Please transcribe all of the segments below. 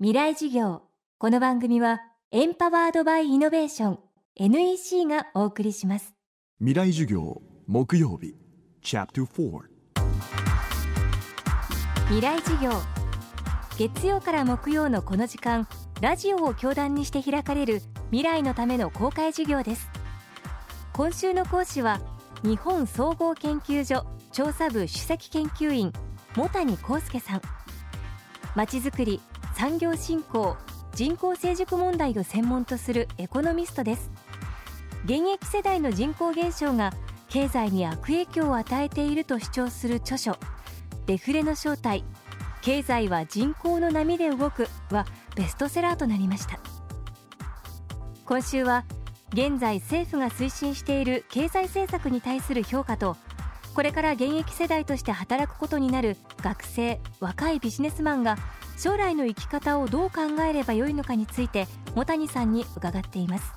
未来事業。この番組はエンパワードバイイノベーション NEC がお送りします。未来授業木曜日チャプター4未来事業。月曜から木曜のこの時間ラジオを教壇にして開かれる未来のための公開授業です。今週の講師は日本総合研究所調査部首席研究員茂谷康介さん。まちづくり産業振興人口成熟問題を専門とするエコノミストです。現役世代の人口減少が経済に悪影響を与えていると主張する著書デフレの正体経済は人口の波で動くはベストセラーとなりました。今週は現在政府が推進している経済政策に対する評価とこれから現役世代として働くことになる学生若いビジネスマンが将来の生き方をどう考えればよいのかについて茂谷さんに伺っています。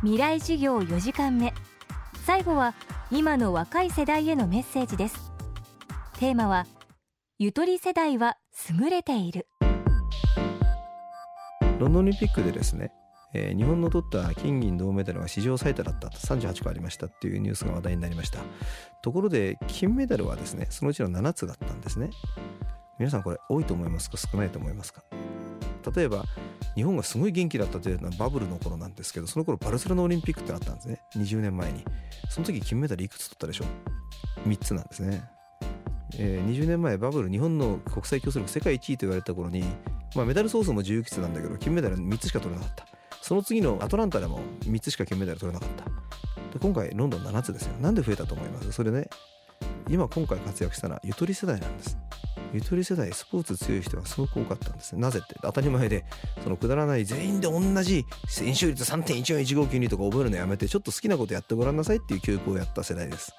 未来事業4時間目。最後は今の若い世代へのメッセージです。テーマはゆとり世代は優れている。ロンドンオリンピックでですね、えー日本の取った金銀銅メダルが史上最多だった38個ありましたっていうニュースが話題になりました。ところで金メダルはですねそのうちの7つだったんですね。皆さんこれ多いと思いますか？少ないと思いますか？例えば日本がすごい元気だったというのはバブルの頃なんですけどその頃バルセロナオリンピックってあったんですね。20年前に。その時金メダルいくつ取ったでしょう？3つなんですね、えー20年前バブル日本の国際競争力世界1位と言われた頃に、まあ、メダル総数も自由基なんだけど金メダル3つしか取れなかった。その次のアトランタでも3つしか金メダル取れなかった。で今回ロンドン7つですよ。なんで増えたと思います？それね。今今回活躍したのはゆとり世代なんです。ゆとり世代スポーツ強い人がすごく多かったんですね。なぜって当たり前でそのくだらない全員で同じ円周率3.141592とか覚えるのやめてちょっと好きなことやってごらんなさいっていう教育をやった世代です。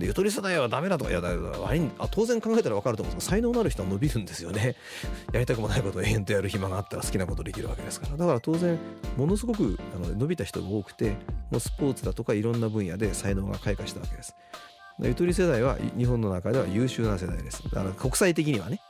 でゆとり世代はダメだとかいやだ割にあ当然考えたら分かると思うんですけど才能のある人は伸びるんですよね。やりたくもないことを延々とやる暇があったら好きなことできるわけですから。だから当然ものすごくあの伸びた人が多くてもうスポーツだとかいろんな分野で才能が開花したわけです。ゆとり世代は日本の中では優秀な世代です。だから国際的にはね。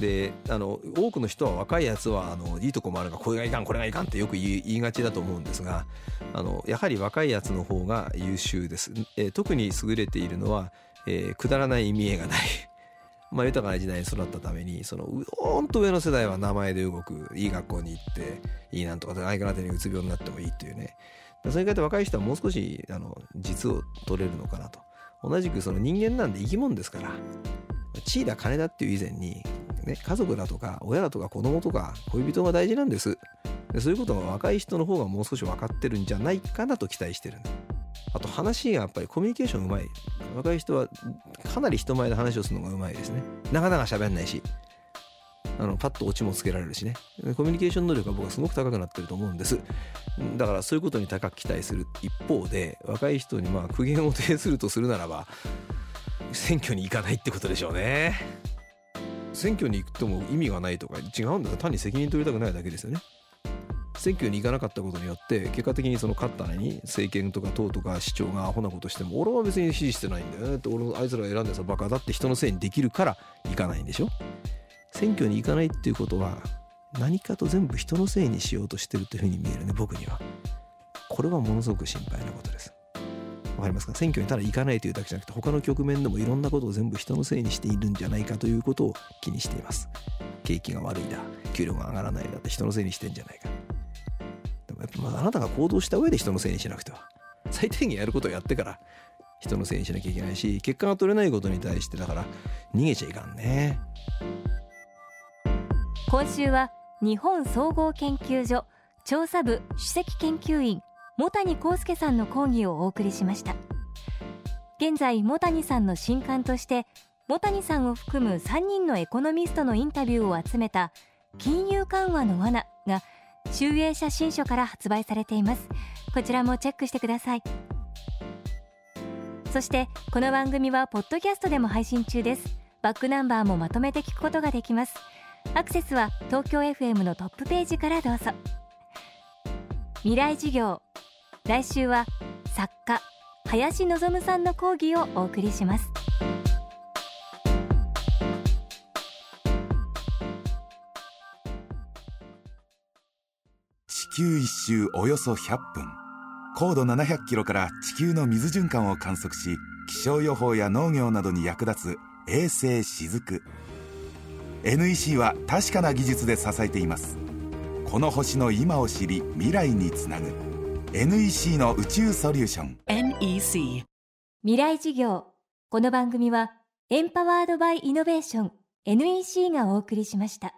であの多くの人は若いやつはあのいいとこもあるがこれがいかんこれがいかんってよく言い言いがちだと思うんですがあのやはり若いやつの方が優秀です、えー特に優れているのは、えーくだらない意味合いがない。まあ豊かな時代に育ったためにそのうほんと上の世代は名前で動く。いい学校に行っていいなんとか相方にうつ病になってもいいっていうね。それに変えて若い人はもう少しあの実を取れるのかなと。同じくその人間なんで生き物ですから。地位だ金だっていう以前に、ね、家族だとか親だとか子供とか恋人が大事なんです。でそういうことが若い人の方がもう少し分かってるんじゃないかなと期待してるあと話がやっぱりコミュニケーションうまい。若い人はかなり人前で話をするのがうまいですね。なかなか喋んないし。あのパッとオチもつけられるしね。コミュニケーション能力が僕はすごく高くなってると思うんです。だからそういうことに高く期待する一方で若い人にまあ苦言を呈するとするならば選挙に行かないってことでしょうね。選挙に行くとも意味がないとか違うんだよ。単に責任取りたくないだけですよね。選挙に行かなかったことによって結果的にその勝ったのに政権とか党とか市長がアホなことしても俺は別に支持してないんだよねって俺のあいつら選んでさバカだって人のせいにできるから行かないんでしょ。選挙に行かないっていうことは何かと全部人のせいにしようとしてるというふうに見えるね僕には。これはものすごく心配なことです。わかりますか？選挙にただ行かないというだけじゃなくて他の局面でもいろんなことを全部人のせいにしているんじゃないかということを気にしています。景気が悪いだ給料が上がらないだって人のせいにしてんじゃないか。でもやっぱまああなたが行動した上で人のせいにしなくては。最低限やることをやってから人のせいにしなきゃいけないし結果が取れないことに対してだから逃げちゃいかんね。今週は日本総合研究所調査部首席研究員茂谷康介さんの講義をお送りしました。現在茂谷さんの新刊として茂谷さんを含む3人のエコノミストのインタビューを集めた金融緩和の罠が集英写真書から発売されています。こちらもチェックしてください。そしてこの番組はポッドキャストでも配信中です。バックナンバーもまとめて聞くことができます。アクセスは東京 FM のトップページからどうぞ。未来授業来週は作家林望さんの講義をお送りします。地球一周およそ100分。高度700キロから地球の水循環を観測し気象予報や農業などに役立つ衛星しずく。NEC は確かな技術で支えています。この星の今を知り未来につなぐ。NEC の宇宙ソリューション。NEC 未来事業。この番組はエンパワードバイイノベーション NEC がお送りしました